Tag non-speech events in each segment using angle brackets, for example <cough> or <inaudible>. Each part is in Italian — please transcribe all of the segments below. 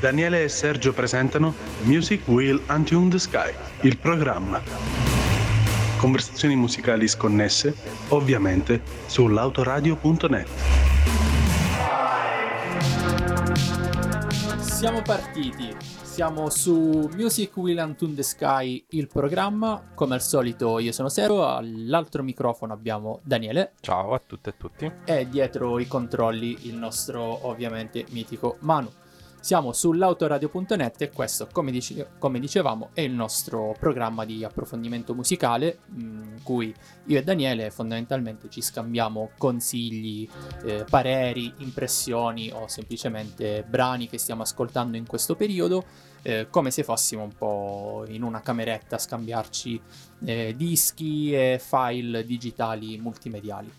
Daniele e Sergio presentano Music Will Untune the Sky, il programma. Conversazioni musicali sconnesse, ovviamente, sull'autoradio.net. Siamo partiti, siamo su Music Will Untune the Sky, il programma. Come al solito io sono Sero, all'altro microfono abbiamo Daniele. Ciao a tutte e tutti. E dietro i controlli il nostro ovviamente mitico Manu. Siamo sull'autoradio.net e questo, come, dice, come, dicevamo, è il nostro programma di approfondimento musicale in cui io e Daniele fondamentalmente ci scambiamo consigli, eh, pareri, impressioni o semplicemente brani che stiamo ascoltando in questo periodo, eh, come se fossimo un po' in una cameretta a scambiarci eh, dischi e file digitali multimediali.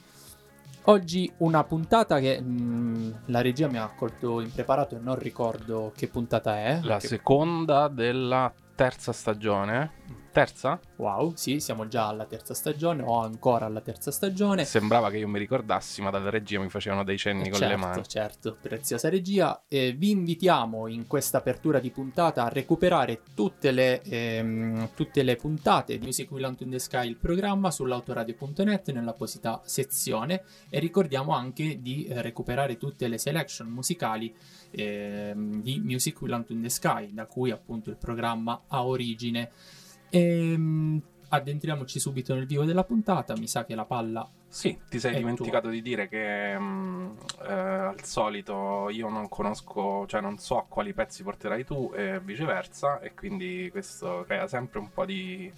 Oggi una puntata che mh, mm, la regia mi ha colto impreparato e non ricordo che puntata è. La che... seconda della terza stagione. Terza? Wow, sì, siamo già alla terza stagione o ancora alla terza stagione. Sembrava che io mi ricordassi, ma dalla regia mi facevano dei cenni eh con certo, le mani. Certo, preziosa regia. Eh, vi invitiamo in questa apertura di puntata a recuperare tutte le, ehm, tutte le puntate di Music Will in the Sky, il programma, sull'autoradio.net nell'apposita sezione e ricordiamo anche di eh, recuperare tutte le selection musicali eh, di Music Will in the Sky, da cui appunto il programma ha origine. Ehm, addentriamoci subito nel vivo della puntata. Mi sa che la palla. Sì, ti sei dimenticato tua. di dire che mh, eh, al solito io non conosco, cioè non so a quali pezzi porterai tu e viceversa, e quindi questo crea sempre un po' di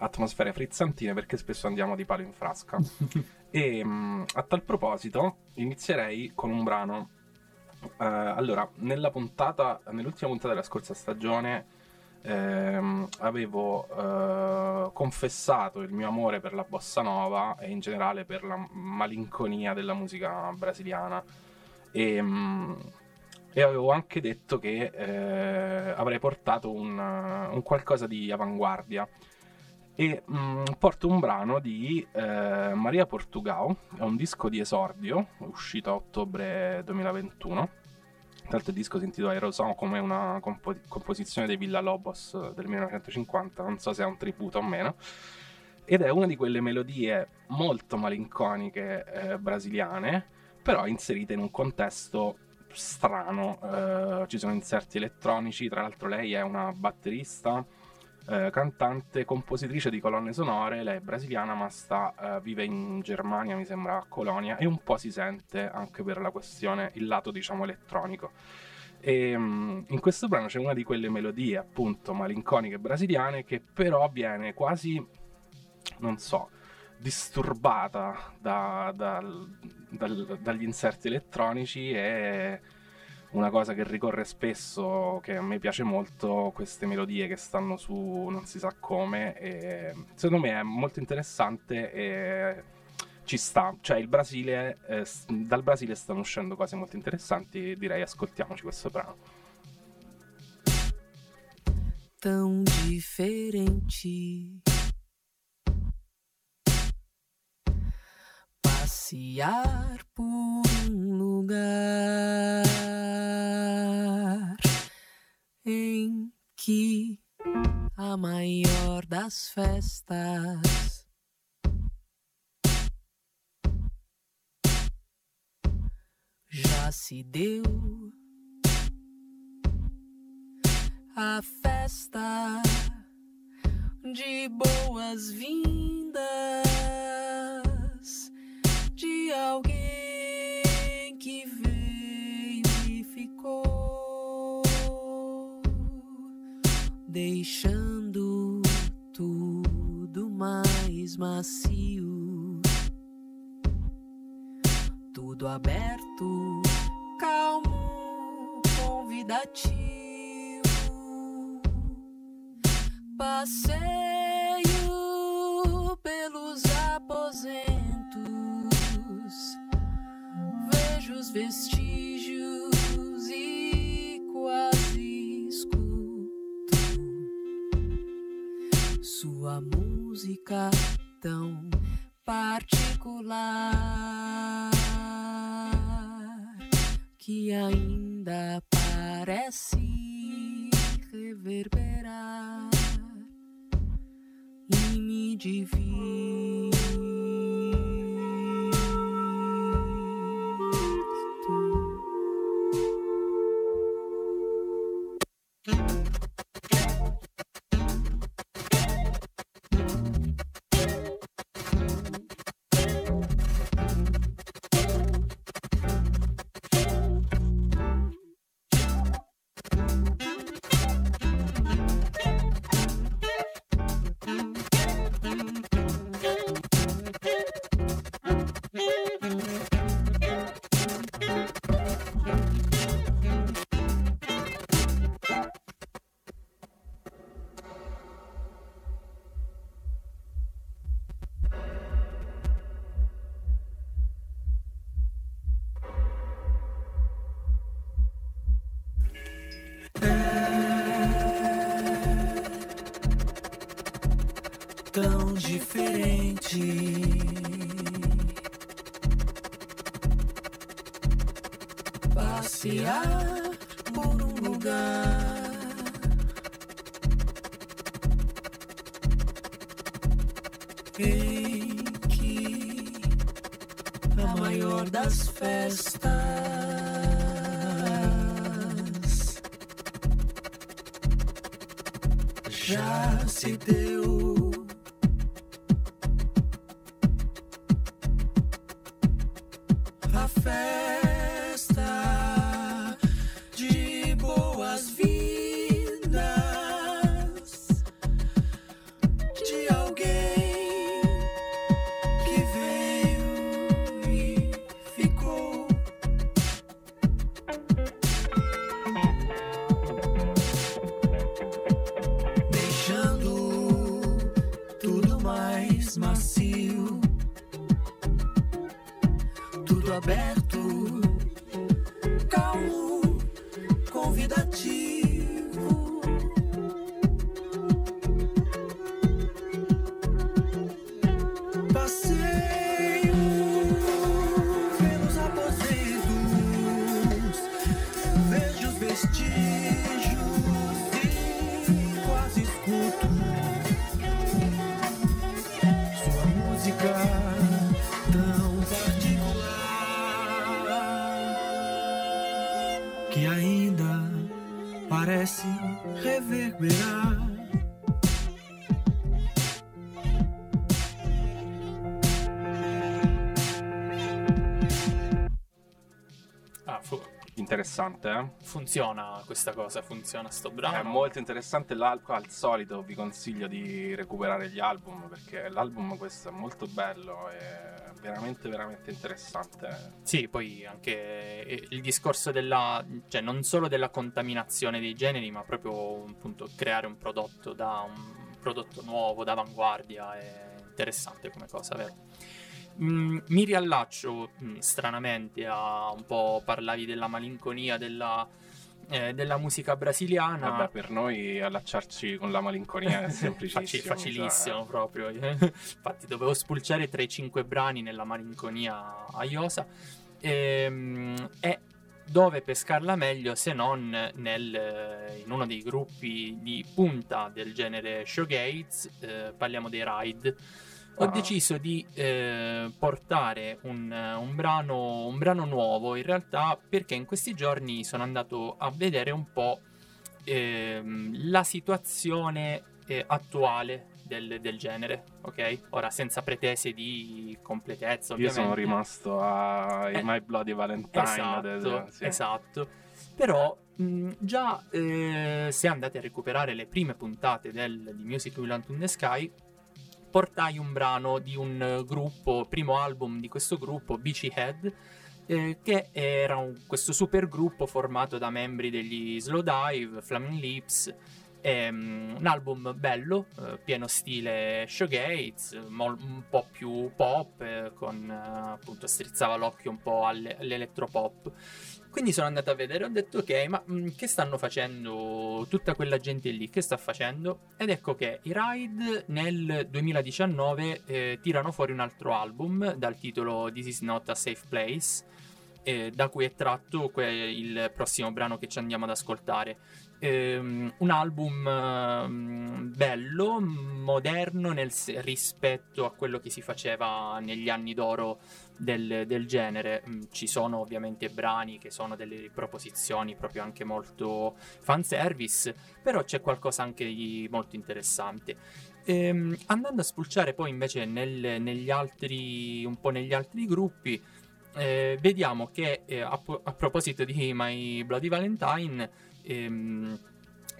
atmosfere frizzantine perché spesso andiamo di palo in frasca. <laughs> e mh, a tal proposito inizierei con un brano. Uh, allora, nella puntata, nell'ultima puntata della scorsa stagione ehm, avevo eh, confessato il mio amore per la bossa nova e in generale per la malinconia della musica brasiliana. E, mm, e avevo anche detto che eh, avrei portato un, un, qualcosa di avanguardia. E mh, mm, porto un brano di eh, Maria Portugal, è un disco di esordio uscito a ottobre 2021 l'altro il disco si intitola Eroson come una compo- composizione dei Villa Lobos del 1950, non so se è un tributo o meno. Ed è una di quelle melodie molto malinconiche eh, brasiliane, però inserite in un contesto strano. Eh, ci sono inserti elettronici, tra l'altro lei è una batterista eh, cantante, compositrice di colonne sonore, lei è brasiliana ma sta, eh, vive in Germania, mi sembra a Colonia, e un po' si sente anche per la questione, il lato diciamo elettronico. E um, in questo brano c'è una di quelle melodie appunto malinconiche brasiliane che però viene quasi, non so, disturbata da, da, da, dagli inserti elettronici e una cosa che ricorre spesso, che a me piace molto, queste melodie che stanno su non si sa come, e secondo me è molto interessante e ci sta, cioè il Brasile, eh, dal Brasile stanno uscendo cose molto interessanti, direi ascoltiamoci questo brano. Tão differenti passear por um lugar em que a maior das festas já se deu. A festa de boas-vindas de alguém que veio e ficou, deixando tudo mais macio, tudo aberto, calmo, convidativo. Passeio pelos aposentos os vestígios e quase escuto sua música tão particular que ainda parece reverberar e me divirto. Interessante, eh? funziona questa cosa, funziona sto brano. È molto interessante l'album. Al solito vi consiglio di recuperare gli album perché l'album questo è molto bello e veramente, veramente interessante. Sì, poi anche eh, il discorso della, cioè non solo della contaminazione dei generi, ma proprio appunto creare un prodotto da un prodotto nuovo, d'avanguardia, è interessante come cosa, vero? Mm, mi riallaccio mm, stranamente a un po' parlavi della malinconia della, eh, della musica brasiliana. Vabbè, per noi allacciarci con la malinconia è <laughs> semplicissimo. Faci- facilissimo cioè, proprio. <laughs> Infatti, dovevo spulciare tra i cinque brani nella malinconia a Iosa. Ehm, E, dove pescarla meglio se non nel- in uno dei gruppi di punta del genere showgaze? eh, parliamo dei Ride. Ho Ah. deciso di eh, portare un, un brano, un brano nuovo in realtà perché in questi giorni sono andato a vedere un po' ehm, la situazione eh, attuale del, del genere, ok? Ora senza pretese di completezza, Io ovviamente. sono rimasto a Eh, My Bloody Valentine. Esatto, de- sì. esatto. Però mh, già eh, se andate a recuperare le prime puntate del, di Music Will Hunt in the Sky, portai un brano di un eh, gruppo, primo album di questo gruppo, Beachy Head, eh, che era un- questo super gruppo formato da membri degli Slowdive, Flaming Lips, ehm, un album bello, eh, pieno stile showgaze, mol- un po' più pop, eh, con eh, appunto strizzava l'occhio un po' alle- all'elettropop. Quindi sono andato a vedere, ho detto ok, ma mh, che stanno facendo tutta quella gente lì? Che sta facendo? Ed ecco che i Ride nel 2019 eh, tirano fuori un altro album dal titolo This is not a safe place. eh, da cui è tratto que- il prossimo brano che ci andiamo ad ascoltare. Ehm, un album ehm, bello, moderno nel rispetto a quello che si faceva negli anni d'oro del, del genere. Mm, ci sono ovviamente brani che sono delle riproposizioni proprio anche molto fanservice, però c'è qualcosa anche di molto interessante. Ehm, andando a spulciare poi invece nel- negli altri, un po' negli altri gruppi, eh, vediamo che eh, a, a proposito di My Bloody Valentine, ehm,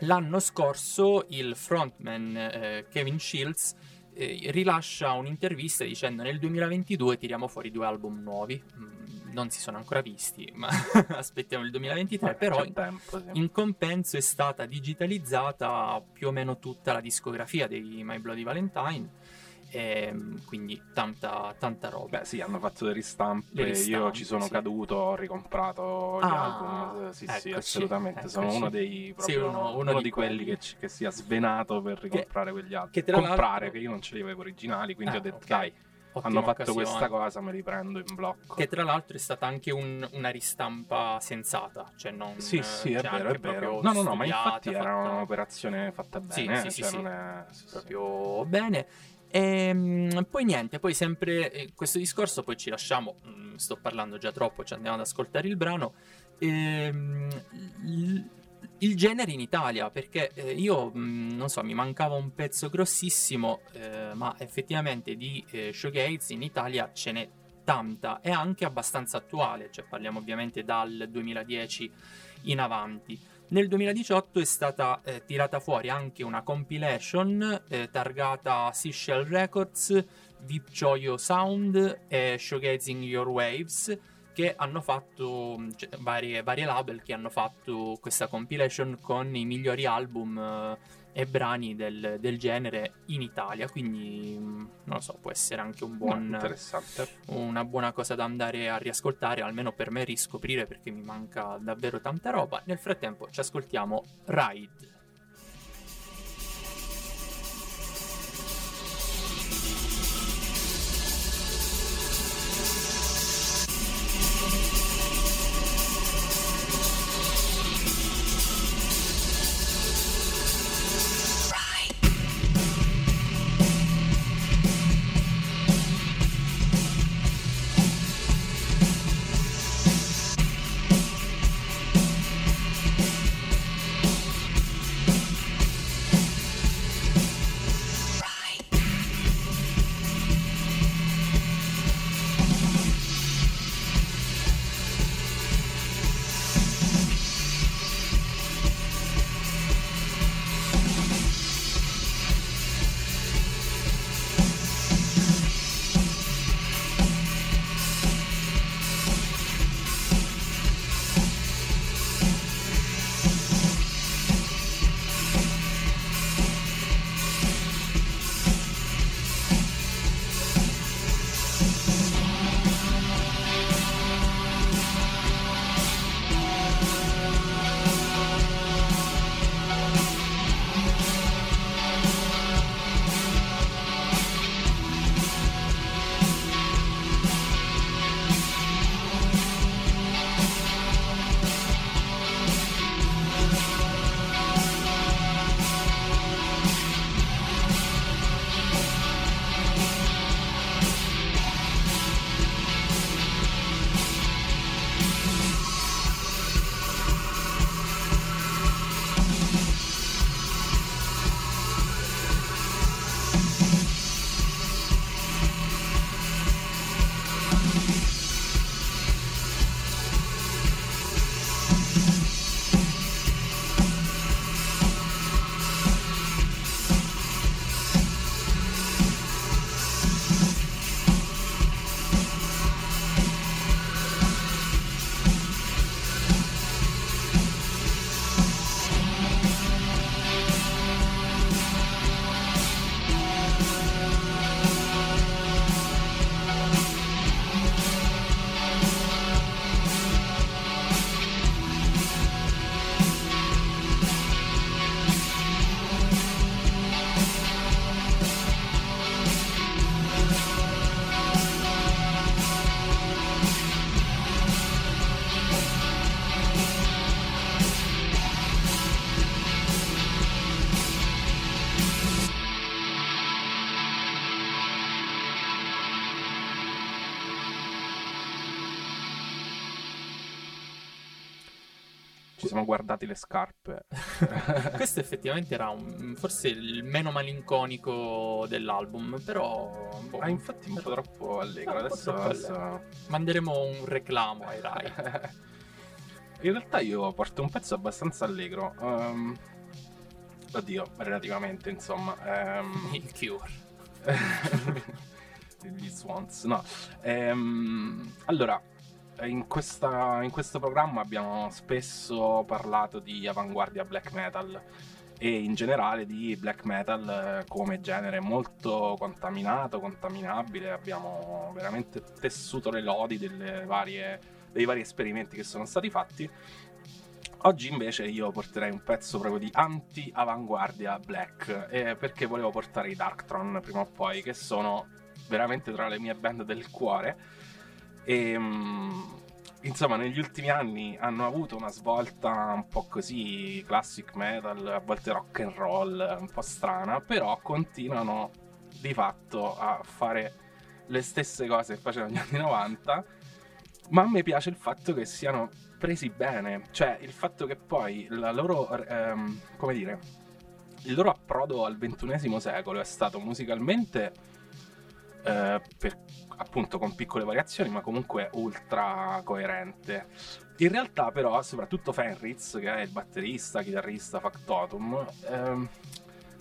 l'anno scorso il frontman eh, Kevin Shields eh, rilascia un'intervista dicendo nel 2022 tiriamo fuori due album nuovi. Mm, non si sono ancora visti, ma <laughs> aspettiamo il 2023, Eh, però c'è tempo, sì. in compenso è stata digitalizzata più o meno tutta la discografia dei My Bloody Valentine. Ehm, quindi tanta, tanta roba. Beh, sì, hanno fatto le ristampe. Le ristampe, Io ci sono sì. caduto, ho ricomprato gli Ah, album. Sì, sì, eccoci, assolutamente. Sono eccoci. uno dei Sì, proprio uno- uno, uno di, di quelli quelli. che, che si è svenato per ricomprare quegli album. che Comprare, che io non ce li avevo originali, quindi Ah, ho detto, ok. dai, Ottima hanno fatto occasione. questa cosa, me li prendo in blocco. Che tra l'altro è stata anche un- una ristampa sensata, cioè non Sì, sì, è cioè vero, anche è vero. No, no, no, ma infatti era fatta un'operazione fatta Sì, bene. sì, eh, sì, cioè sì. non è... sì, sì. proprio bene. Ehm, poi niente, poi sempre eh, questo discorso, poi ci lasciamo, mm, sto parlando già troppo, ci andiamo ad ascoltare il brano. Ehm, il, genere in Italia, perché eh, io mm, non so, mi mancava un pezzo grossissimo, eh, ma effettivamente di showgaze in Italia ce n'è tanta e anche abbastanza attuale, cioè parliamo ovviamente dal 2010 in avanti. Nel 2018 è stata eh, tirata fuori anche una compilation eh, targata Seashell Records, Vip Choyo Sound e Showgazing Your Waves che hanno fatto cioè, varie, varie label che hanno fatto questa compilation con i migliori album eh, e brani del, del genere in Italia quindi mm, non lo so può essere anche un buon interessante. una buona cosa da andare a riascoltare, almeno per me riscoprire perché mi manca davvero tanta roba. Nel frattempo ci ascoltiamo. Ride, ci siamo guardati le scarpe. <laughs> Questo effettivamente era un- forse il meno malinconico dell'album, però... boh, Ah, infatti un po' troppo allegro. Po' Adesso, adesso- manderemo un reclamo ai Rai. <laughs> In realtà io porto un pezzo abbastanza allegro. Ehm, oddio, relativamente, insomma. ehm, <laughs> Il Cure. gli Swans. No. Ehm, allora, in, questa- in questo programma abbiamo spesso parlato di avanguardia black metal e in generale di black metal eh, come genere molto contaminato, contaminabile. Abbiamo veramente tessuto le lodi varie- dei vari esperimenti che sono stati fatti. Oggi invece io porterei un pezzo proprio di anti-avanguardia black, eh, perché volevo portare i Darktron prima o poi, che sono veramente tra le mie band del cuore. E mm, insomma, negli ultimi anni hanno avuto una svolta un po' così classic metal, a volte rock and roll, un po' strana, però continuano di fatto a fare le stesse cose che facevano negli anni 90. Ma a me piace il fatto che siano presi bene, cioè il fatto che poi la loro, ehm, come dire, il loro approdo al ventunesimo secolo è stato musicalmente, eh, per- appunto con piccole variazioni, ma comunque ultra coerente. In realtà però, soprattutto Fenritz, che è il batterista, chitarrista, factotum, ehm,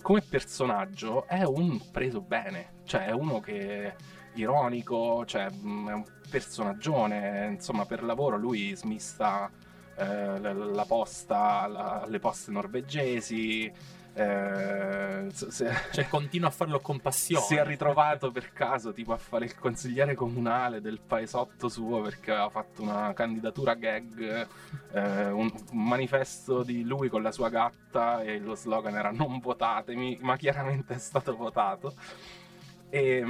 come personaggio è un preso bene, cioè è uno che ironico, cioè mh, è un personaggione, insomma per lavoro lui smista eh, la posta, la- le poste norvegesi, eh, se- Cioè, continua a farlo con passione. si è ritrovato per caso tipo a fare il consigliere comunale del paesotto suo perché aveva fatto una candidatura gag, eh, un, un manifesto di lui con la sua gatta e lo slogan era non votatemi, ma chiaramente è stato votato. E,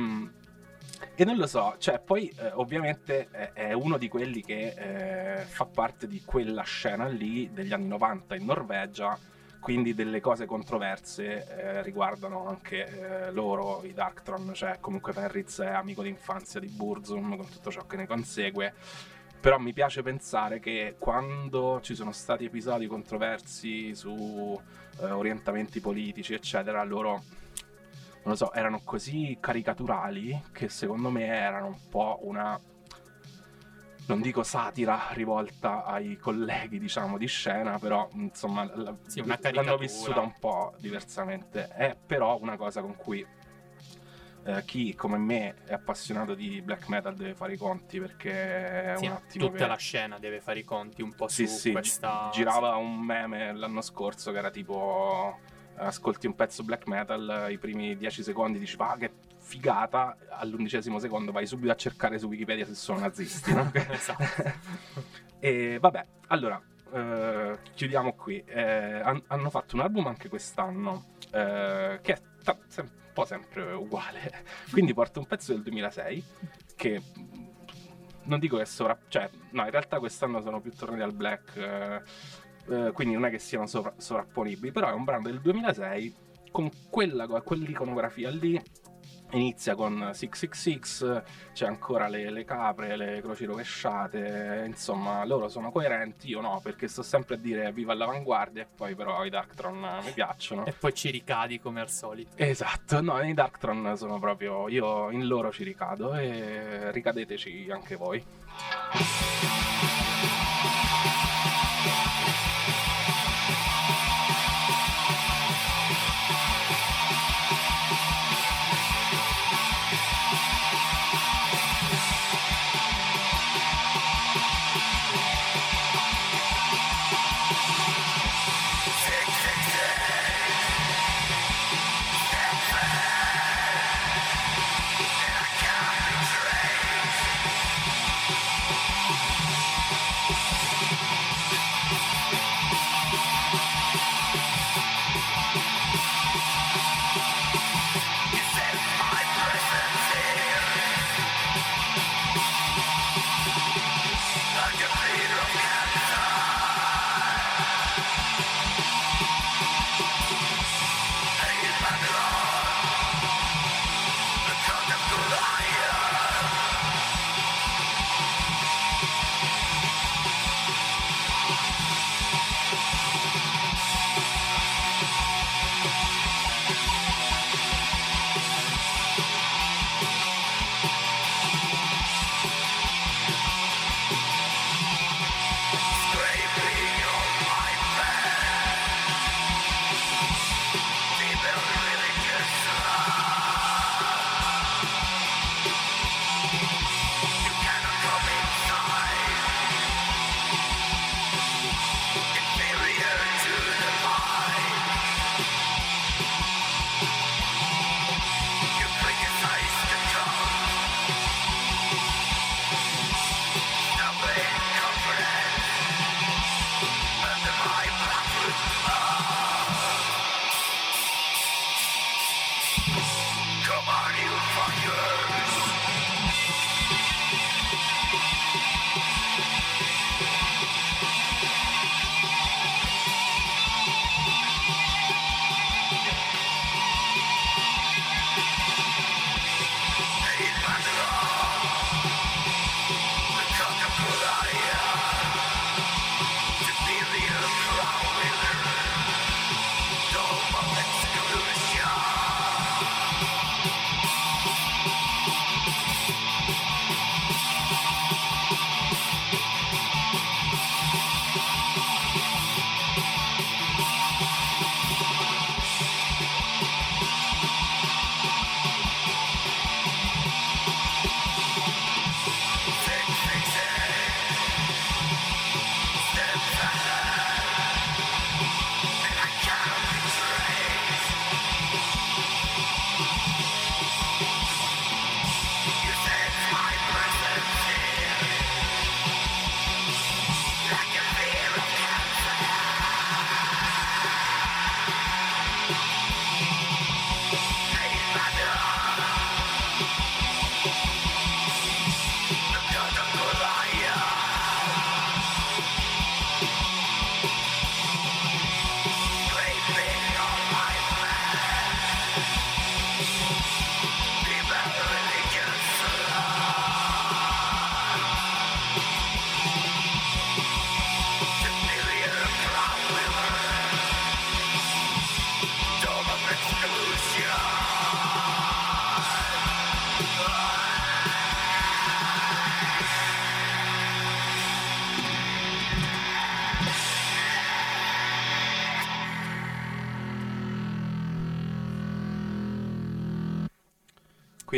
e non lo so, cioè poi eh, ovviamente è, è uno di quelli che eh, fa parte di quella scena lì degli anni 90 in Norvegia quindi delle cose controverse eh, riguardano anche eh, loro, i Darktron, cioè comunque Fenritz è amico d'infanzia di Burzum con tutto ciò che ne consegue. Però mi piace pensare che quando ci sono stati episodi controversi su eh, orientamenti politici, eccetera, loro, non lo so, erano così caricaturali che secondo me erano un po' una non dico satira rivolta ai colleghi, diciamo, di scena, però insomma la- Sì, l'hanno vissuta un po' diversamente. È però una cosa con cui eh, chi come me è appassionato di black metal deve fare i conti perché è Sì, un attimo tutta che... la scena deve fare i conti un po' Sì, su sì, questa... girava un meme l'anno scorso che era tipo ascolti un pezzo black metal, i primi 10 secondi dici ah che figata, all'undicesimo secondo vai subito a cercare su Wikipedia se sono nazisti, no? <laughs> Esatto. <laughs> e vabbè, allora, eh, chiudiamo qui. Eh, han- hanno fatto un album anche quest'anno, eh, che è ta- sem- un po' sempre uguale. <laughs> Quindi porto un pezzo del 2006, che mh, non dico che sovra... Cioè, no, in realtà quest'anno sono più tornati al black, eh, eh, quindi non è che siano sovra- sovrapponibili, però è un brano del 2006 con quella, quell'iconografia lì inizia con 666, c'è ancora le, le capre, le croci rovesciate, insomma loro sono coerenti, io no, perché sto sempre a dire viva all'avanguardia e poi però i Darktron mi piacciono. e poi ci ricadi come al solito. Esatto, no, i Darktron sono proprio, io in loro ci ricado e ricadeteci anche voi.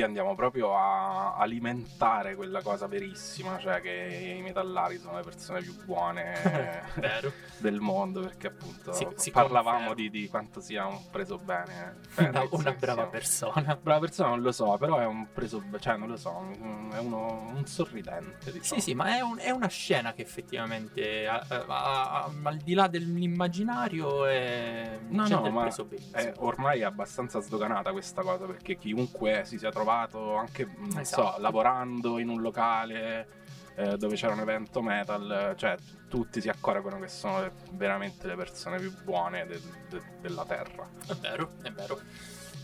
Qui andiamo proprio a alimentare quella cosa verissima, cioè che i metallari sono le persone più buone <laughs> del mondo, perché appunto Si- si parlavamo di, di quanto sia un preso bene. <laughs> Una, Fedez, una brava persona. Una brava persona non lo so, però è un preso be- cioè non lo so, è uno, un sorridente. Diciamo. Sì, sì, ma è, un- è una scena che effettivamente, a- a- a- al di là dell'immaginario, è No, no, ma è ormai è abbastanza sdoganata questa cosa perché chiunque si sia trovato anche non Esatto. so, lavorando in un locale eh, dove c'era un evento metal, cioè tutti si accorgono che sono le- veramente le persone più buone de- de- della terra. È vero, è vero.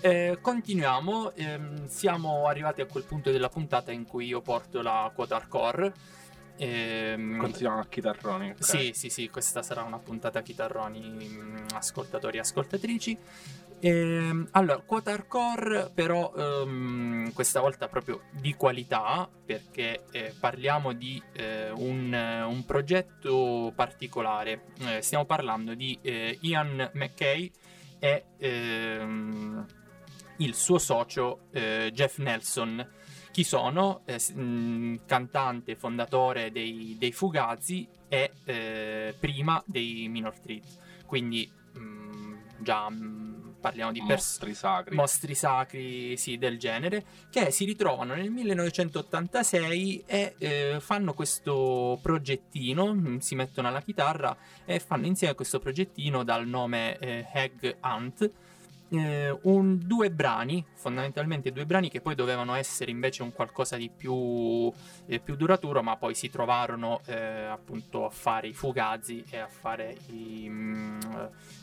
Eh, continuiamo, ehm, siamo arrivati a quel punto della puntata in cui io porto la quota hardcore. Ehm, Continuiamo a chitarroni. ok? Sì, sì, sì, questa sarà una puntata chitarroni, mh, ascoltatori e ascoltatrici. Ehm, allora, quota hardcore, però ehm, questa volta proprio di qualità, perché eh, parliamo di eh, un, un progetto particolare. Eh, stiamo parlando di eh, Ian McKay e ehm, il suo socio eh, Jeff Nelson. Chi sono? Eh, mh, cantante, fondatore dei, dei Fugazi e eh, prima dei Minor Threat. Quindi mh, già mh, parliamo di Mostri sacri. mostri sacri sì, del genere che si ritrovano nel 1986 e eh, fanno questo progettino mh, si mettono alla chitarra e fanno insieme questo progettino dal nome eh, Hag Hunt eh, un- due brani fondamentalmente due brani che poi dovevano essere invece un qualcosa di più, eh, più duraturo ma poi si trovarono eh, appunto a fare i Fugazi e a fare i, mm,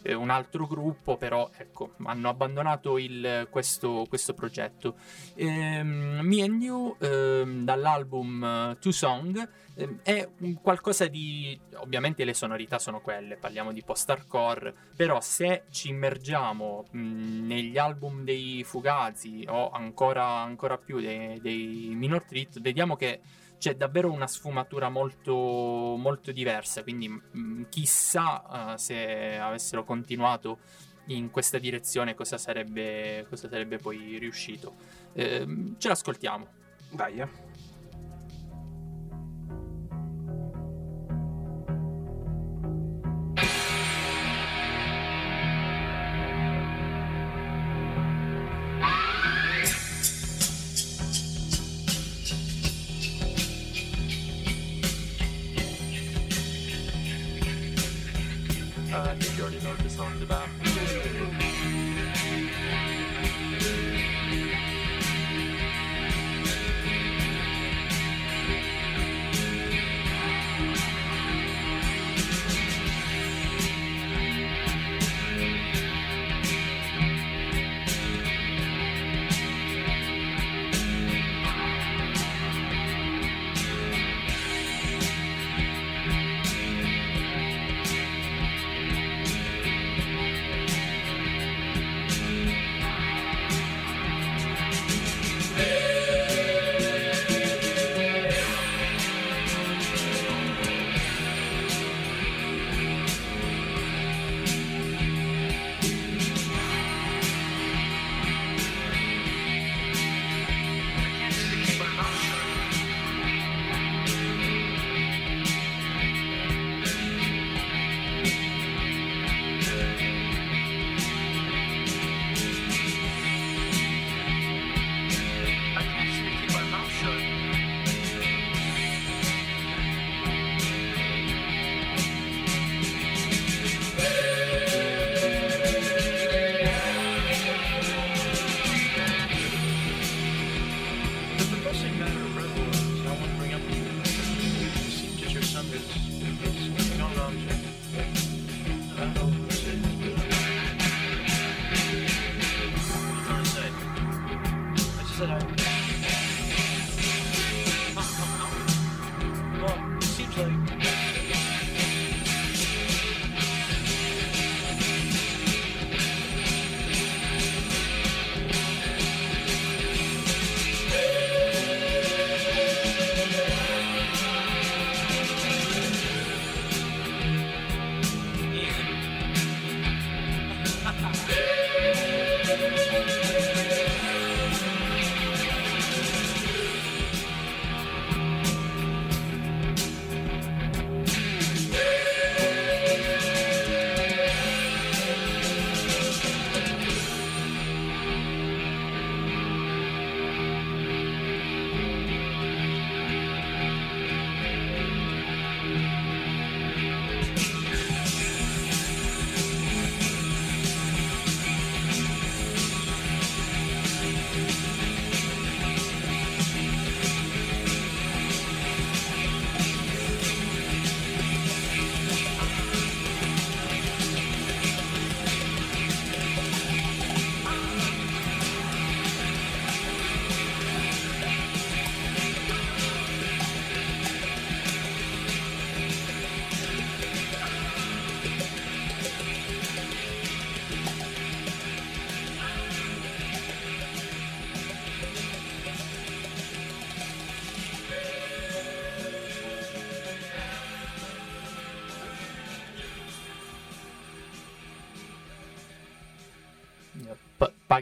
eh, un altro gruppo però ecco hanno abbandonato il- questo, questo progetto. Ehm, Me and You ehm, dall'album eh, Two Song ehm, è qualcosa di ovviamente le sonorità sono quelle parliamo di post hardcore però se ci immergiamo mh, negli album dei Fugazi o ancora, ancora più dei, dei Minor Threat vediamo che c'è davvero una sfumatura molto, molto diversa. Quindi mh, chissà eh, se avessero continuato in questa direzione cosa sarebbe, cosa sarebbe poi riuscito. Ehm, ce l'ascoltiamo. Dai, eh.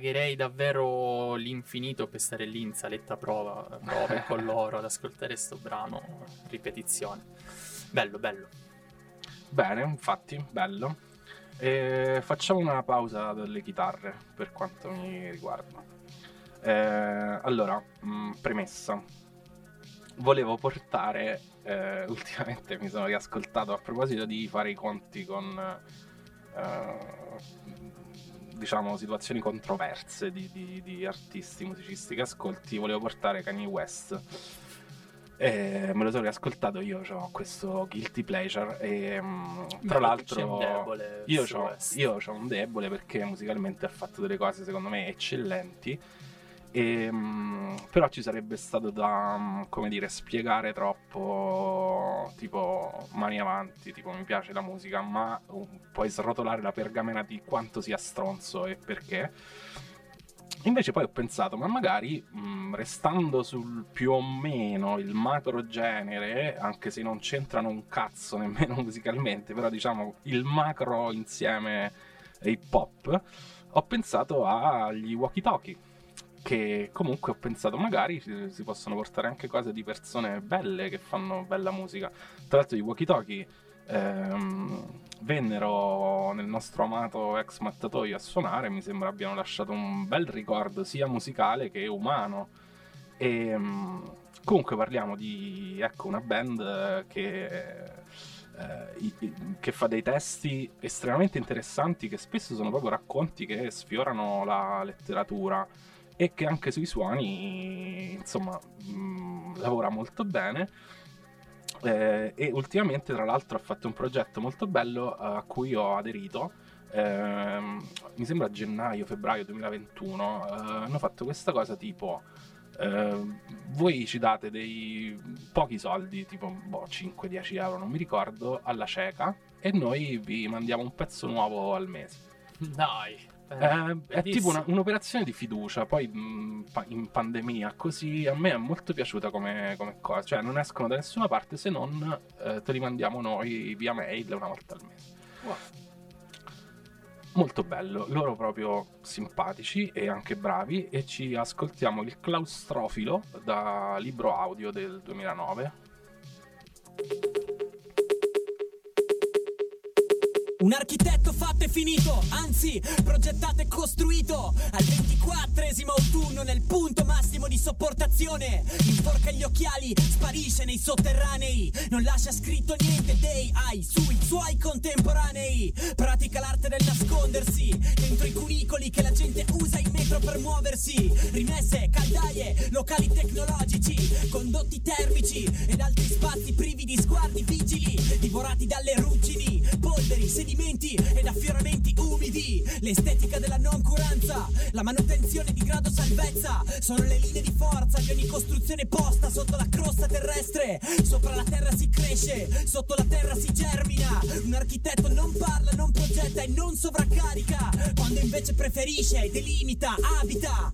Pagherei davvero l'infinito per stare lì in saletta prova, prove <laughs> con loro ad ascoltare sto brano, ripetizione. Bello, bello. Bene, infatti, bello. E facciamo una pausa dalle chitarre per quanto mi riguarda. Eh, allora, mh, premessa. Volevo portare, eh, <laughs> ultimamente mi sono riascoltato a proposito di fare i conti con, eh, diciamo, situazioni controverse di, di- di artisti, musicisti che ascolti, volevo portare Kanye West. E me lo sono riascoltato io, ho questo guilty pleasure e mh, tra Bello, l'altro debole io ho io un debole perché musicalmente ha fatto delle cose secondo me eccellenti. E, mh, però ci sarebbe stato da, mh, come dire, spiegare troppo, tipo mani avanti, tipo mi piace la musica, ma uh, puoi srotolare la pergamena di quanto sia stronzo e perché. Invece poi ho pensato, ma magari mh, restando sul più o meno il macro genere, anche se non c'entrano un cazzo nemmeno <laughs> musicalmente, però diciamo il macro insieme hip hop, ho pensato agli walkie talkie. Che comunque ho pensato magari si, possono portare anche cose di persone belle che fanno bella musica. Tra l'altro, i walkie talkie ehm, vennero nel nostro amato ex mattatoio a suonare. Mi sembra abbiano lasciato un bel ricordo sia musicale che umano. E mm, comunque parliamo di ecco, una band che, eh, che fa dei testi estremamente interessanti che spesso sono proprio racconti che sfiorano la letteratura e che anche sui suoni insomma mm, lavora molto bene. Eh, e ultimamente, tra l'altro, ha fatto un progetto molto bello eh, a cui ho aderito. Ehm, mi sembra gennaio, febbraio 2021. eh, hanno fatto questa cosa tipo. eh, voi ci date dei pochi soldi, tipo boh, 5-10 euro, non mi ricordo, alla cieca e noi vi mandiamo un pezzo nuovo al mese. Dai. Eh, è bellissimo. tipo una- un'operazione di fiducia. Poi mh, pa- in pandemia, così a me è molto piaciuta come, come cosa. Cioè, non escono da nessuna parte se non eh, te li mandiamo noi via mail una volta al mese. Wow. Molto bello, loro proprio simpatici e anche bravi. E ci ascoltiamo il claustrofilo da libro audio del 2009. Un architetto fatto e finito, anzi progettato e costruito. Al ventiquattresimo autunno nel punto massimo di sopportazione Inforca gli occhiali, sparisce nei sotterranei. Non lascia scritto niente dei ai sui suoi contemporanei. Pratica l'arte del nascondersi Dentro i cunicoli che la gente usa in metro per muoversi. Rimesse, caldaie, locali tecnologici Condotti termici ed altri spazi privi di sguardi vigili Divorati dalle ruggini, sedimenti ed affioramenti umidi L'estetica della noncuranza, la manutenzione di grado salvezza Sono le linee di forza di ogni costruzione posta sotto la crosta terrestre. Sopra la terra si cresce, sotto la terra si germina. Un architetto non parla, non progetta e non sovraccarica. Quando invece preferisce, delimita, abita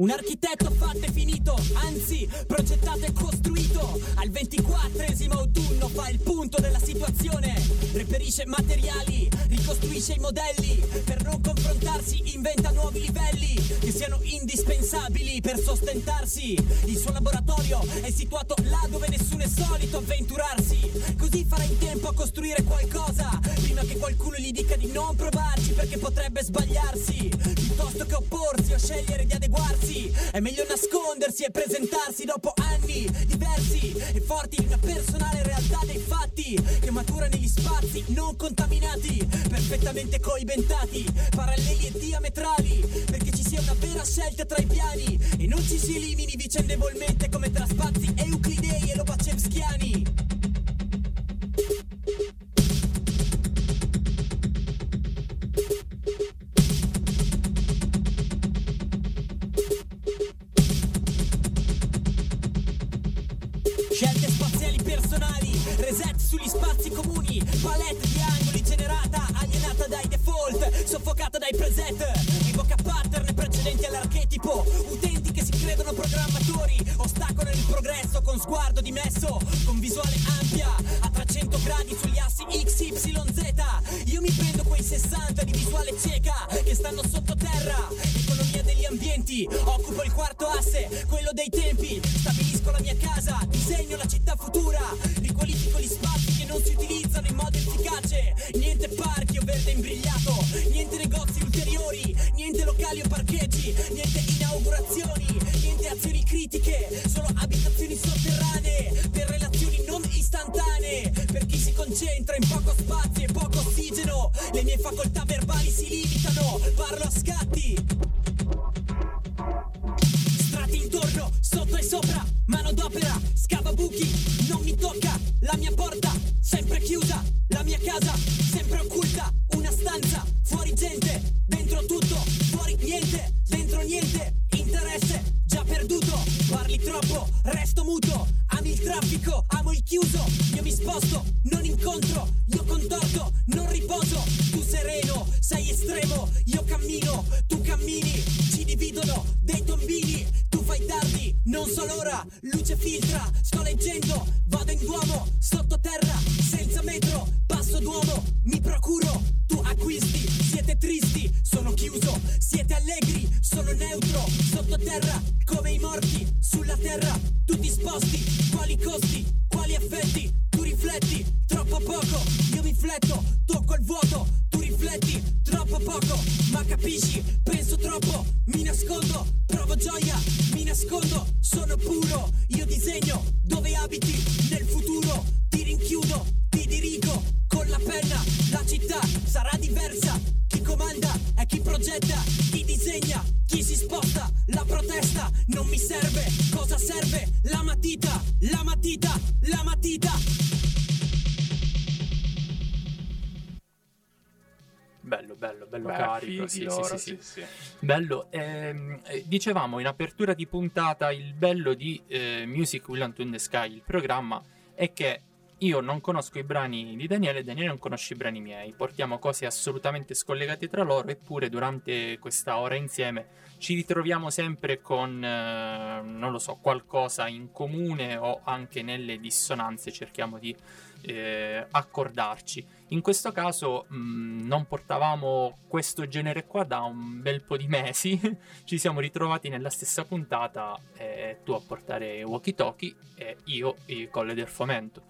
Un architetto fatto e finito, anzi progettato e costruito. Al ventiquattresimo autunno fa il punto della situazione. Reperisce materiali, ricostruisce i modelli. Per non confrontarsi inventa nuovi livelli Che siano indispensabili per sostentarsi. Il suo laboratorio è situato là dove nessuno è solito avventurarsi. Così farà in tempo a costruire qualcosa. Prima che qualcuno gli dica di non provarci perché potrebbe sbagliarsi. Piuttosto che opporsi o scegliere di adeguarsi È meglio nascondersi e presentarsi dopo anni diversi E forti. Una personale realtà dei fatti Che matura negli spazi non contaminati Perfettamente coibentati, paralleli e diametrali Perché ci sia una vera scelta tra i piani E non ci si elimini vicendevolmente come tra spazi euclidei e lobachevskiani Scelte spaziali personali, reset sugli spazi comuni, palette di angoli generata, alienata dai default, soffocata dai preset, evoca cedenti all'archetipo, utenti che si credono programmatori, ostacolano il progresso con sguardo dimesso, con visuale ampia, a 300 gradi sugli assi XYZ. Io mi prendo quei 60 di visuale cieca che stanno sottoterra, economia ambienti, occupo il quarto asse, quello dei tempi, stabilisco la mia casa, disegno la città futura, riqualifico gli spazi che non si utilizzano in modo efficace, niente parchi o verde imbrigliato, niente negozi ulteriori, niente locali o parcheggi, niente inaugurazioni, niente azioni critiche, solo abitazioni sotterranee, per relazioni non istantanee, per chi si concentra in poco spazio e poco ossigeno, le mie facoltà verbali si limitano, parlo a io ma Sì, loro, sì, sì. Bello. ehm, eh, dicevamo in apertura di puntata il bello di eh, Music Will Unto in the Sky, il programma, è che io non conosco i brani di Daniele, Daniele non conosce i brani miei. Portiamo cose assolutamente scollegate tra loro, eppure durante questa ora insieme ci ritroviamo sempre con, eh, non lo so, qualcosa in comune o anche nelle dissonanze cerchiamo di eh, accordarci. In questo caso mh, non portavamo questo genere qua da un bel po' di mesi, <laughs> ci siamo ritrovati nella stessa puntata, eh, tu a portare walkie talkie e io il colle del fomento.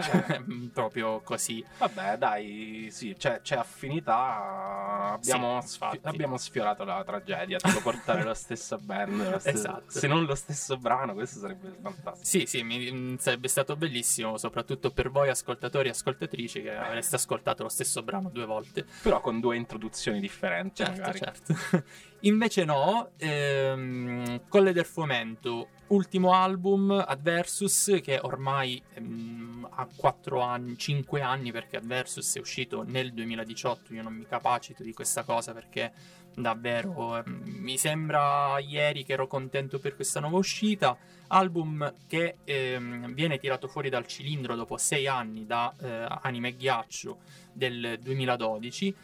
Cioè, <laughs> proprio così. Vabbè, dai, sì, c'è, c'è affinità. Abbiamo, Sì, sfi- abbiamo sfiorato la tragedia. Tipo portare la stessa band, la stessa- Esatto. se non lo stesso brano, questo sarebbe fantastico. Sì, sì, mi- sarebbe stato bellissimo, soprattutto per voi ascoltatori e ascoltatrici che avreste ascoltato lo stesso brano due volte. Però con due introduzioni differenti, Certo, magari. certo. <laughs> Invece no, ehm, Colle del Fomento, ultimo album Adversus che ormai ehm, ha 4 anni, 5 anni perché Adversus è uscito nel 2018, io non mi capacito di questa cosa perché davvero ehm, mi sembra ieri che ero contento per questa nuova uscita, album che ehm, viene tirato fuori dal cilindro dopo 6 anni da eh, Anime Ghiaccio del 2012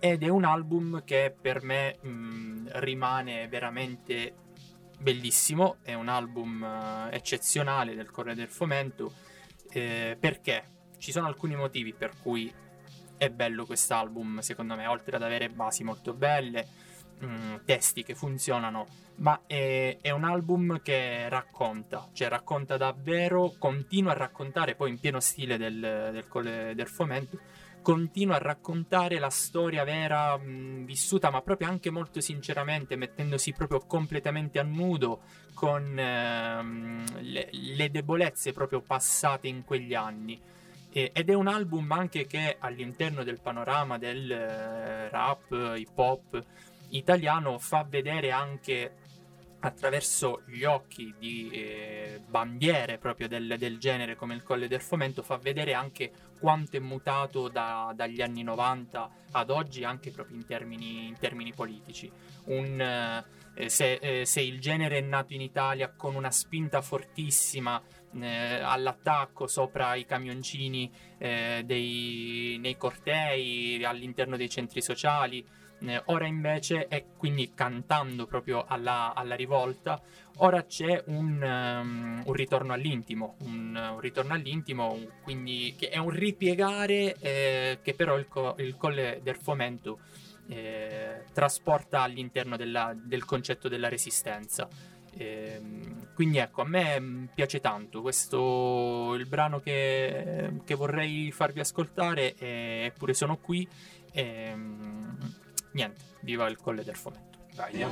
ed è un album che per me mh, rimane veramente bellissimo, è un album eh, eccezionale del Corre del Fomento. Eh, perché? Ci sono alcuni motivi per cui è bello quest'album secondo me, oltre ad avere basi molto belle, mh, testi che funzionano, ma è, è un album che racconta, cioè racconta davvero, continua a raccontare poi in pieno stile del, del del Fomento continua a raccontare la storia vera mh, vissuta, ma proprio anche molto sinceramente, mettendosi proprio completamente a nudo con ehm, le, le debolezze proprio passate in quegli anni. Ed è un album anche che all'interno del panorama del eh, rap, hip hop italiano fa vedere anche attraverso gli occhi di eh, bandiere proprio del, del genere come il Colle del Fomento fa vedere anche quanto è mutato da- dagli anni 90 ad oggi anche proprio in termini, in termini politici. Un, eh, se, se il genere è nato in Italia con una spinta fortissima eh, all'attacco sopra i camioncini eh, dei, nei cortei, all'interno dei centri sociali. Eh, ora invece è quindi cantando proprio alla, alla rivolta. Ora c'è un, um, un ritorno all'intimo, un, un ritorno all'intimo, quindi che è un ripiegare eh, che però il, co- il Colle del Fomento eh, trasporta all'interno della- del concetto della resistenza. Ehm, quindi ecco, a me mm, piace tanto questo il brano che, che vorrei farvi ascoltare, eh, eppure sono qui. E, mm, niente, viva il Colle del Fomento. Dai, eh.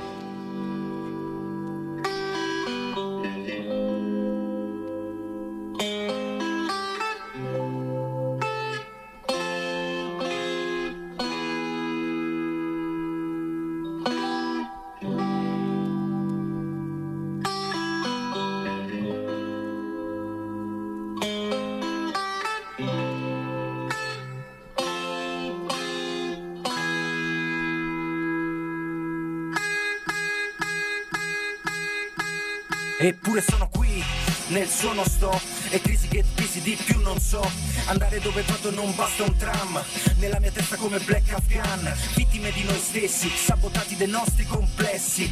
Nel suono sto. E crisi che crisi di più non so. Andare dove vado non basta un tram. Nella mia testa come Black Afghan. Vittime di noi stessi, sabotati dai nostri complessi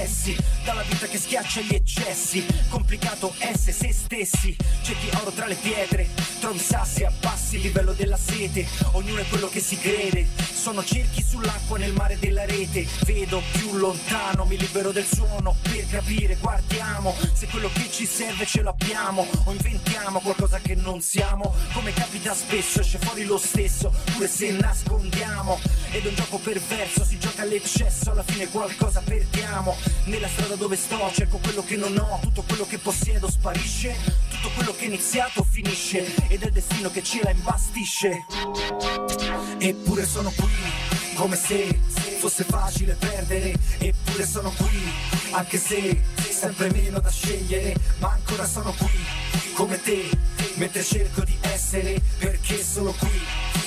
Compressi dalla vita che schiaccia gli eccessi. Complicato essere se stessi. Cerchi oro tra le pietre Trovi sassi, abbassi il livello della sete. Ognuno è quello che si crede. Sono cerchi sull'acqua nel mare della rete. Vedo più lontano, mi libero del suono. Per capire, guardiamo. Se quello che ci serve ce l'abbiamo. O inventiamo qualcosa che non siamo. Come capita spesso, esce fuori lo stesso. Pure se nascondiamo Ed è un gioco perverso, si gioca all'eccesso Alla fine qualcosa perdiamo Nella strada dove sto cerco quello che non ho Tutto quello che possiedo sparisce Tutto quello che è iniziato finisce Ed è il destino che ce la imbastisce Eppure sono qui, come se fosse facile perdere. Eppure sono qui, anche se sempre meno da scegliere. Ma ancora sono qui, come te, mentre cerco di essere. Perché sono qui,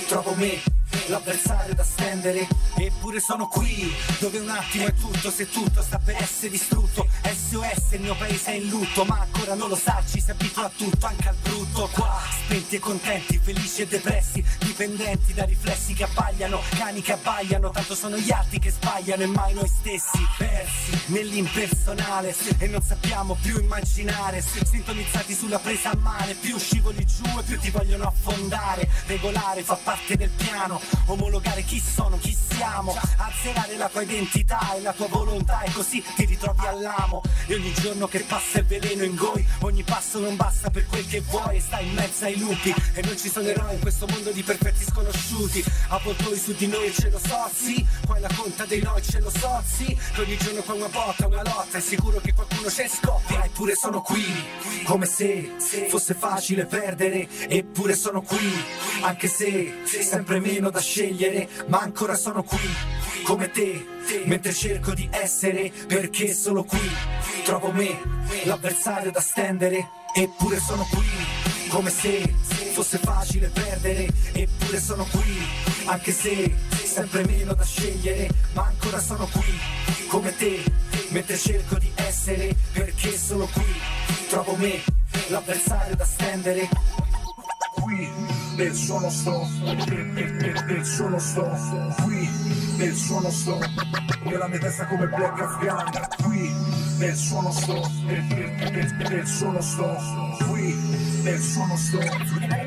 trovo me, l'avversario da stendere. Eppure sono qui, dove un attimo è tutto, se tutto sta per essere distrutto. SOS, il mio paese è in lutto, ma ancora non lo sa, ci si abitua a tutto, anche al brutto. Qua, spenti e contenti, felici e depressi, dipendenti da riflessi che abbagliano, cani che abbaiano, tanto sono gli altri che sbagliano e mai noi stessi. Persi nell'impersonale e non sappiamo più immaginare, sintonizzati sulla presa a male, più scivoli giù e più ti vogliono affondare. Regolare fa parte del piano, omologare chi sono, chi siamo, azzerare la tua identità e la tua volontà e così ti ritrovi all'amo. E ogni giorno che passa è veleno in goi, ogni passo non basta per quel che vuoi. E stai in mezzo ai lupi. E non ci sono eroi in questo mondo di perfetti sconosciuti, avvoltoi su di noi ce lo so, sì, poi la conta dei noi ce lo so, sì, che ogni giorno fa una botta, una lotta, è sicuro che qualcuno c'è scoppia, eppure sono qui, come se fosse facile perdere, eppure sono qui, anche se sempre meno da scegliere, ma ancora sono qui, come te, mentre cerco di essere, perché sono qui, trovo me, l'avversario da stendere, eppure sono qui, come se fosse facile perdere, eppure sono qui, anche se sempre meno da scegliere, ma ancora sono qui, come te, mentre cerco di essere, perché sono qui, trovo me, l'avversario da stendere. Qui nel suono sto suono sto qui nel suono sto nella mia testa come Black Afghan qui nel suono sto suono sto qui nel suono sto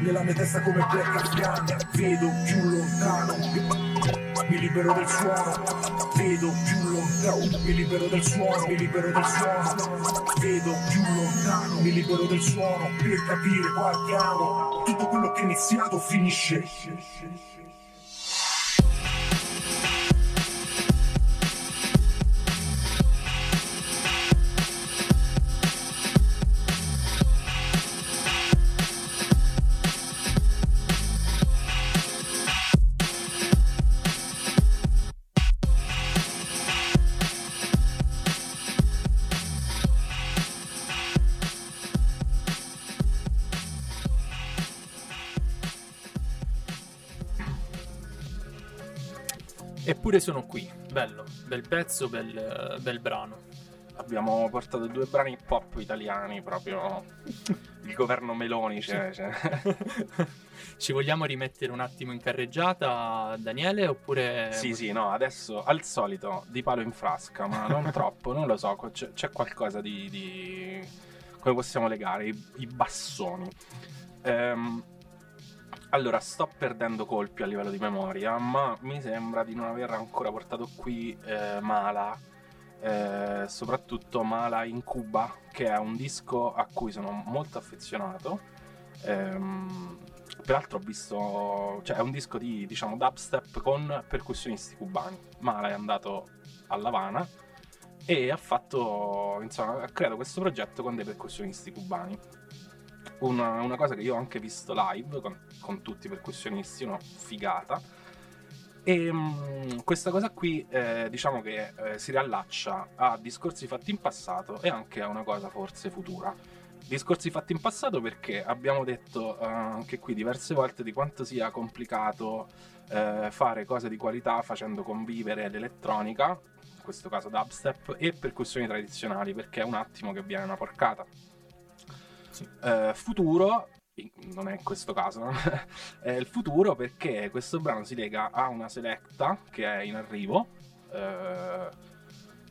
nella mia testa come Black Afghan vedo più lontano mi libero del suono, vedo più lontano, mi libero del suono, mi libero del suono, vedo più lontano, mi libero del suono, per capire, guardiamo, tutto quello che è iniziato finisce. Eppure sono qui. Bello, bel pezzo, bel, bel brano. abbiamo portato due brani hip hop italiani, proprio il governo Meloni. Cioè, <laughs> cioè. Ci vogliamo rimettere un attimo in carreggiata, Daniele, oppure... Sì, sì, no, adesso al solito di palo in frasca, ma non <laughs> troppo, non lo so, c'è, c'è qualcosa di, di- come possiamo legare, i, i bassoni. Ehm, allora, sto perdendo colpi a livello di memoria, ma mi sembra di non aver ancora portato qui eh, Mala, eh, soprattutto Mala in Cuba, che è un disco a cui sono molto affezionato. Ehm, peraltro ho visto, cioè è un disco di diciamo dubstep con percussionisti cubani. Mala è andato a La Habana e ha fatto, insomma, ha creato questo progetto con dei percussionisti cubani. Una, una cosa che io ho anche visto live con, con tutti i percussionisti, una figata. E mm, questa cosa qui, eh, diciamo che eh, si riallaccia a discorsi fatti in passato e anche a una cosa forse futura. Discorsi fatti in passato perché abbiamo detto eh, anche qui diverse volte di quanto sia complicato eh, fare cose di qualità facendo convivere l'elettronica, in questo caso dubstep, e percussioni tradizionali, perché è un attimo che viene una porcata. Eh, futuro, non è questo caso, <laughs> è il futuro perché questo brano si lega a una selecta che è in arrivo eh,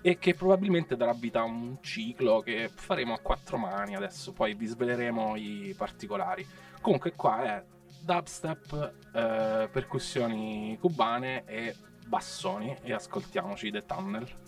e che probabilmente darà vita a un ciclo che faremo a quattro mani adesso, poi vi sveleremo i particolari. Comunque qua è dubstep, eh, percussioni cubane e bassoni e ascoltiamoci The Tunnel.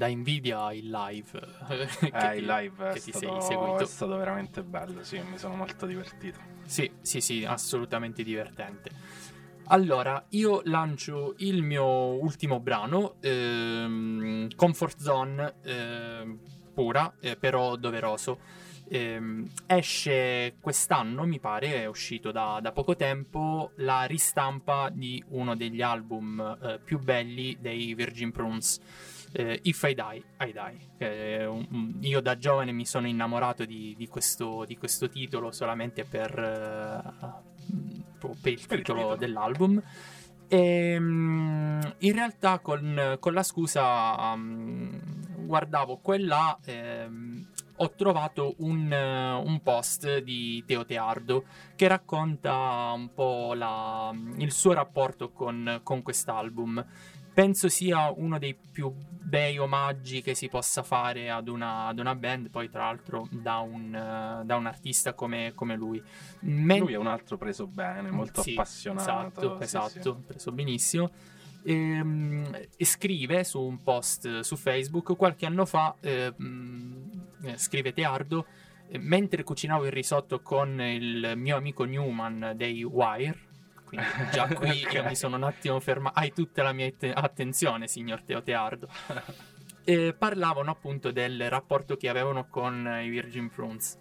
Da, invidia il live. che Eh, ti- il live è che ti sei stato, seguito. è stato veramente bello, sì, mi sono molto divertito. Sì, sì, sì, assolutamente divertente. Allora, io lancio il mio ultimo brano, ehm, Comfort Zone, ehm, pura, eh, però doveroso. Ehm, esce quest'anno, mi pare, è uscito da, da poco tempo, la ristampa di uno degli album eh, più belli dei Virgin Prunes. Eh, If I Die, I Die. è un- io da giovane mi sono innamorato di, di questo, di questo titolo solamente per, eh, proprio per il Per il titolo titolo. dell'album. E, mm, in realtà con, con la scusa mm, guardavo quella ehm, ho trovato un, eh, un post di Teo Teardo che racconta un po' la- il suo rapporto con, con quest'album. Penso sia uno dei più bei omaggi che si possa fare ad una, ad una band, poi tra l'altro da un, eh, da un artista come, come lui. Men- Lui è un altro preso bene, molto sì, appassionato. Esatto, esatto, sì. preso benissimo. Ehm, E, scrive su un post su Facebook qualche anno fa, ehm, eh, scrive Teardo, eh, mentre cucinavo il risotto con il mio amico Newman dei Wire, quindi già <laughs> qui Ok. io mi sono un attimo fermato, hai tutta la mia att- attenzione signor Teo Teardo. <laughs> E parlavano appunto del rapporto che avevano con i Virgin Prunes.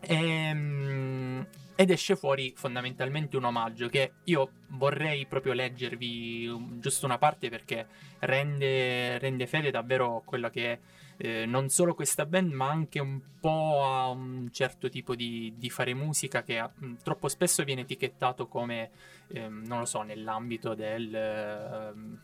Ehm, ed esce fuori fondamentalmente un omaggio che io vorrei proprio leggervi um, giusto una parte perché rende, rende fede davvero a quella che è eh, non solo questa band ma anche un po' a un certo tipo di, di fare musica che mm, troppo spesso viene etichettato come, ehm, non lo so, nell'ambito del... ehm,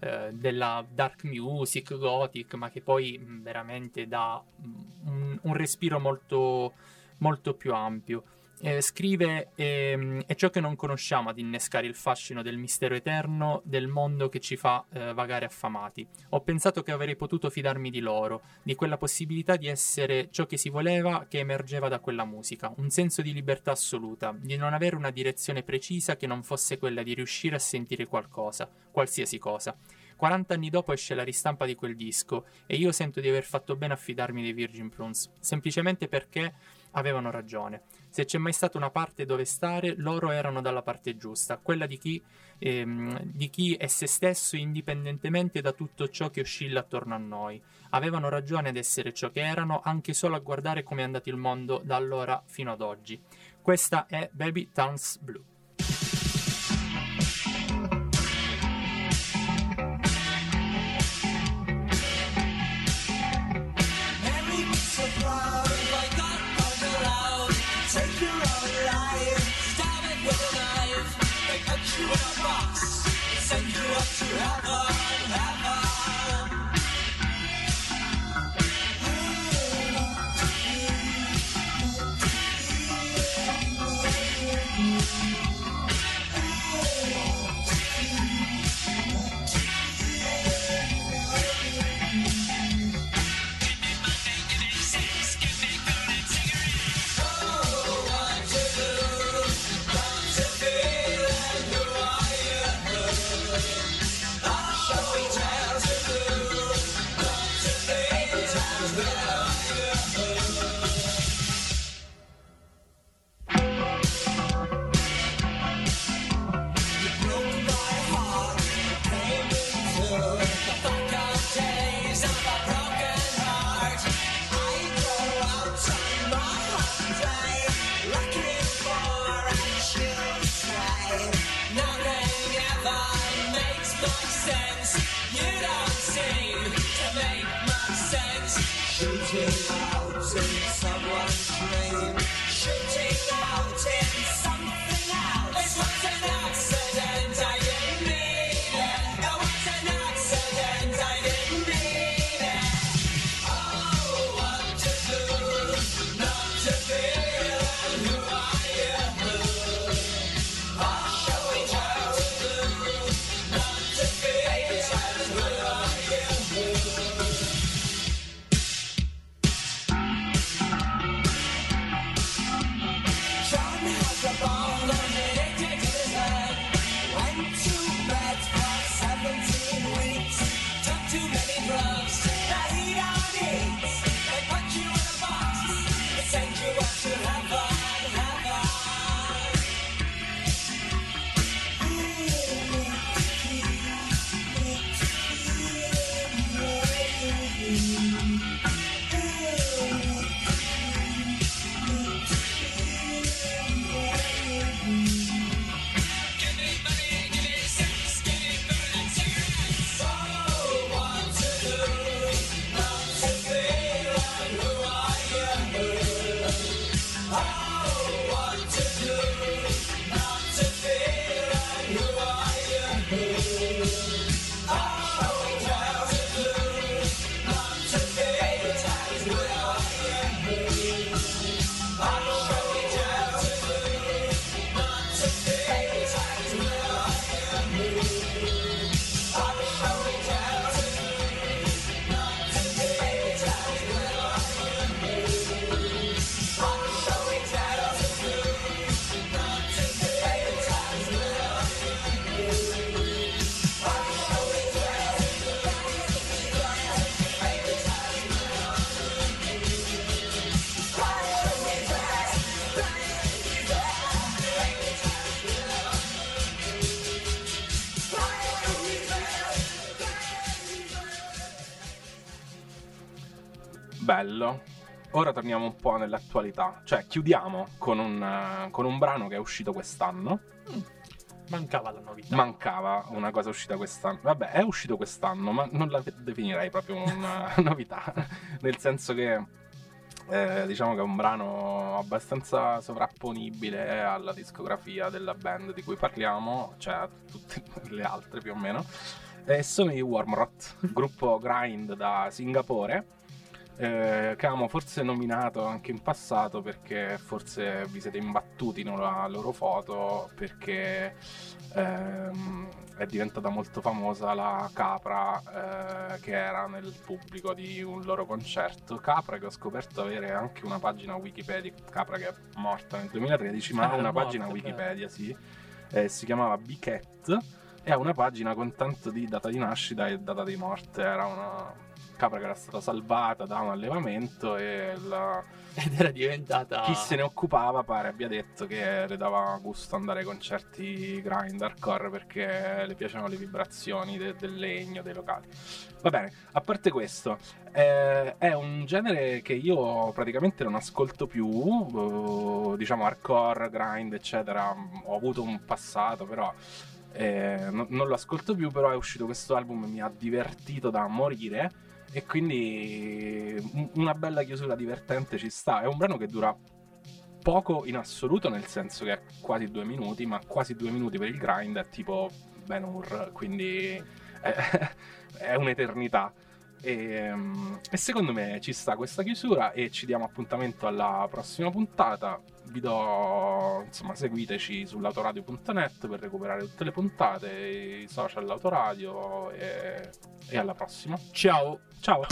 eh, della dark music, gothic, ma che poi mh, veramente dà mh, un, un respiro molto, molto più ampio. Eh, scrive: ehm, È ciò che non conosciamo ad innescare il fascino del mistero eterno del mondo che ci fa eh, vagare affamati. Ho pensato che avrei potuto fidarmi di loro, di quella possibilità di essere ciò che si voleva che emergeva da quella musica, un senso di libertà assoluta, di non avere una direzione precisa che non fosse quella di riuscire a sentire qualcosa, qualsiasi cosa. 40 anni dopo esce la ristampa di quel disco e io sento di aver fatto bene a fidarmi dei Virgin Prunes, semplicemente perché avevano ragione. Se c'è mai stata una parte dove stare, loro erano dalla parte giusta, quella di chi, ehm, di chi è se stesso indipendentemente da tutto ciò che oscilla attorno a noi. Avevano ragione ad essere ciò che erano, anche solo a guardare come è andato il mondo da allora fino ad oggi. Questa è Baby Towns Blue. box, send you up to heaven, heaven. Bello. Ora torniamo un po' nell'attualità. Cioè, chiudiamo con un, eh, con un brano che è uscito quest'anno. Mancava la novità. Mancava una cosa uscita quest'anno. Vabbè, è uscito quest'anno, ma non la definirei proprio una <laughs> novità. Nel senso che eh, diciamo che è un brano abbastanza sovrapponibile alla discografia della band di cui parliamo, cioè a tutte le altre più o meno. E sono i Wormrot, gruppo grind da Singapore. Eh, che avevamo forse nominato anche in passato perché forse vi siete imbattuti nella loro foto perché ehm, è diventata molto famosa la capra eh, che era nel pubblico di un loro concerto. Capra che ho scoperto avere anche una pagina Wikipedia, Capra che è morta nel 2013, ma Ah, ha una è morta, pagina beh. Wikipedia, sì. Eh, si chiamava Bicat e ha una pagina con tanto di data di nascita e data di morte. Era una capra che era stata salvata da un allevamento e la- Ed era diventata. chi se ne occupava pare abbia detto che le dava gusto andare ai concerti grind hardcore perché le piacevano le vibrazioni de- del legno, dei locali. Va bene, a parte questo, eh, è un genere che io praticamente non ascolto più, eh, diciamo hardcore, grind, eccetera. Ho avuto un passato, però eh, no- non lo ascolto più, però è uscito questo album e mi ha divertito da morire. E quindi un- una bella chiusura divertente ci sta. È un brano che dura poco in assoluto, nel senso che è quasi due minuti, ma quasi due minuti per il grind è tipo Ben Hur, quindi è, <laughs> è un'eternità. E, mm, e secondo me ci sta questa chiusura e ci diamo appuntamento alla prossima puntata. Vi do, insomma, seguiteci sull'autoradio.net per recuperare tutte le puntate, i social Autoradio e, e alla prossima. Ciao. Ciao!